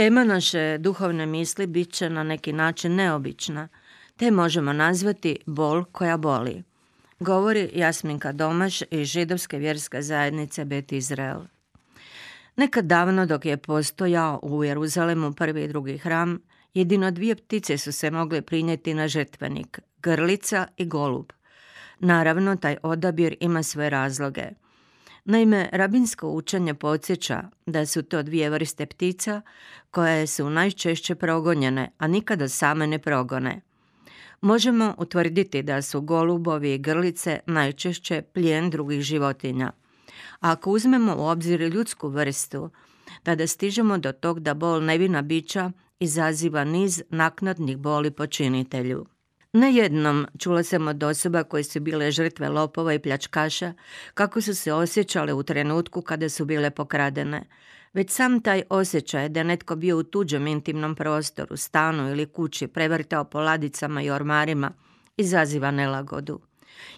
Tema naše duhovne misli bit će na neki način neobična, te možemo nazvati bol koja boli. Govori Jasminka Domaš iz židovske vjerske zajednice Bet Izrael. Nekad davno dok je postojao u Jeruzalemu prvi i drugi hram, jedino dvije ptice su se mogle prinijeti na žetvenik, grlica i golub. Naravno, taj odabir ima svoje razloge – Naime, rabinsko učenje podsjeća da su to dvije vrste ptica koje su najčešće progonjene, a nikada same ne progone. Možemo utvrditi da su golubovi i grlice najčešće plijen drugih životinja. ako uzmemo u obzir ljudsku vrstu, tada stižemo do tog da bol nevina bića izaziva niz naknadnih boli počinitelju. Nejednom čula sam od osoba koje su bile žrtve lopova i pljačkaša kako su se osjećale u trenutku kada su bile pokradene. Već sam taj osjećaj da netko bio u tuđem intimnom prostoru, stanu ili kući, prevrtao po ladicama i ormarima, izaziva nelagodu.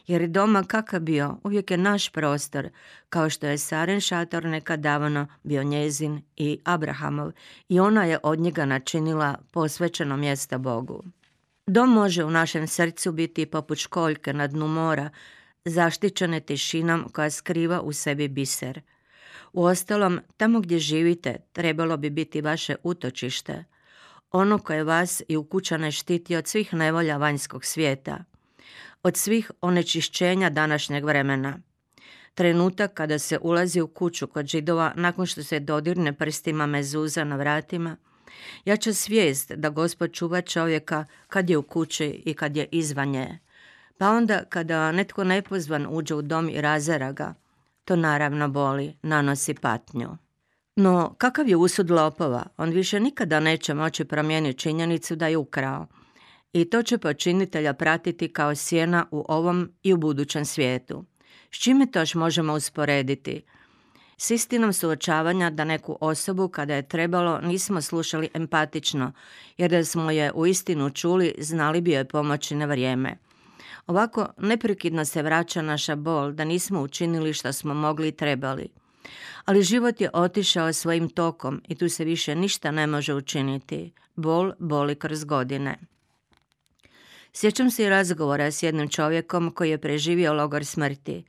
Jer doma kakav bio, uvijek je naš prostor, kao što je Saren šator nekad davno bio njezin i Abrahamov i ona je od njega načinila posvećeno mjesto Bogu. Dom može u našem srcu biti poput školjke na dnu mora, zaštićene tišinom koja skriva u sebi biser. Uostalom, tamo gdje živite trebalo bi biti vaše utočište, ono koje vas i u kućane štiti od svih nevolja vanjskog svijeta, od svih onečišćenja današnjeg vremena. Trenutak kada se ulazi u kuću kod židova nakon što se dodirne prstima mezuza na vratima – Jača svijest da gospod čuva čovjeka kad je u kući i kad je izvan nje. Pa onda kada netko nepozvan uđe u dom i razara ga, to naravno boli, nanosi patnju. No, kakav je usud lopova? On više nikada neće moći promijeniti činjenicu da je ukrao. I to će počinitelja pratiti kao sjena u ovom i u budućem svijetu. S čime to možemo usporediti? S istinom suočavanja da neku osobu kada je trebalo nismo slušali empatično, jer da smo je u istinu čuli znali bi joj pomoći na vrijeme. Ovako neprekidno se vraća naša bol da nismo učinili što smo mogli i trebali. Ali život je otišao svojim tokom i tu se više ništa ne može učiniti. Bol boli kroz godine. Sjećam se i razgovora s jednim čovjekom koji je preživio logor smrti.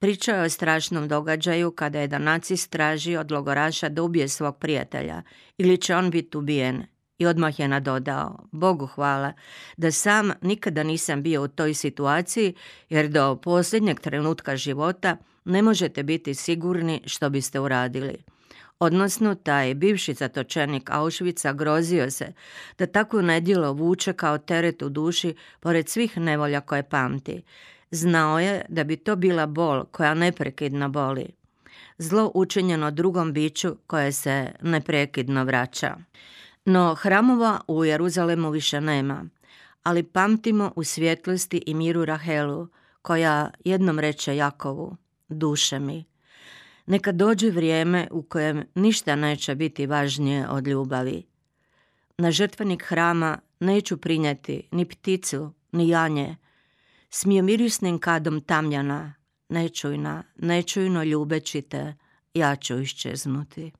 Pričao je o strašnom događaju kada je nacist traži od logoraša da ubije svog prijatelja ili će on biti ubijen. I odmah je nadodao, Bogu hvala, da sam nikada nisam bio u toj situaciji jer do posljednjeg trenutka života ne možete biti sigurni što biste uradili. Odnosno, taj bivši zatočenik Auschwitza grozio se da takvo nedjelo vuče kao teret u duši pored svih nevolja koje pamti. Znao je da bi to bila bol koja neprekidno boli. Zlo učinjeno drugom biću koje se neprekidno vraća. No hramova u Jeruzalemu više nema, ali pamtimo u svjetlosti i miru Rahelu, koja jednom reče Jakovu, duše mi. Neka dođe vrijeme u kojem ništa neće biti važnije od ljubavi. Na žrtvenik hrama neću prinjeti ni pticu, ni janje, smije mirisnim kadom tamljana, nečujna, nečujno ljubeći te, ja ću iščeznuti.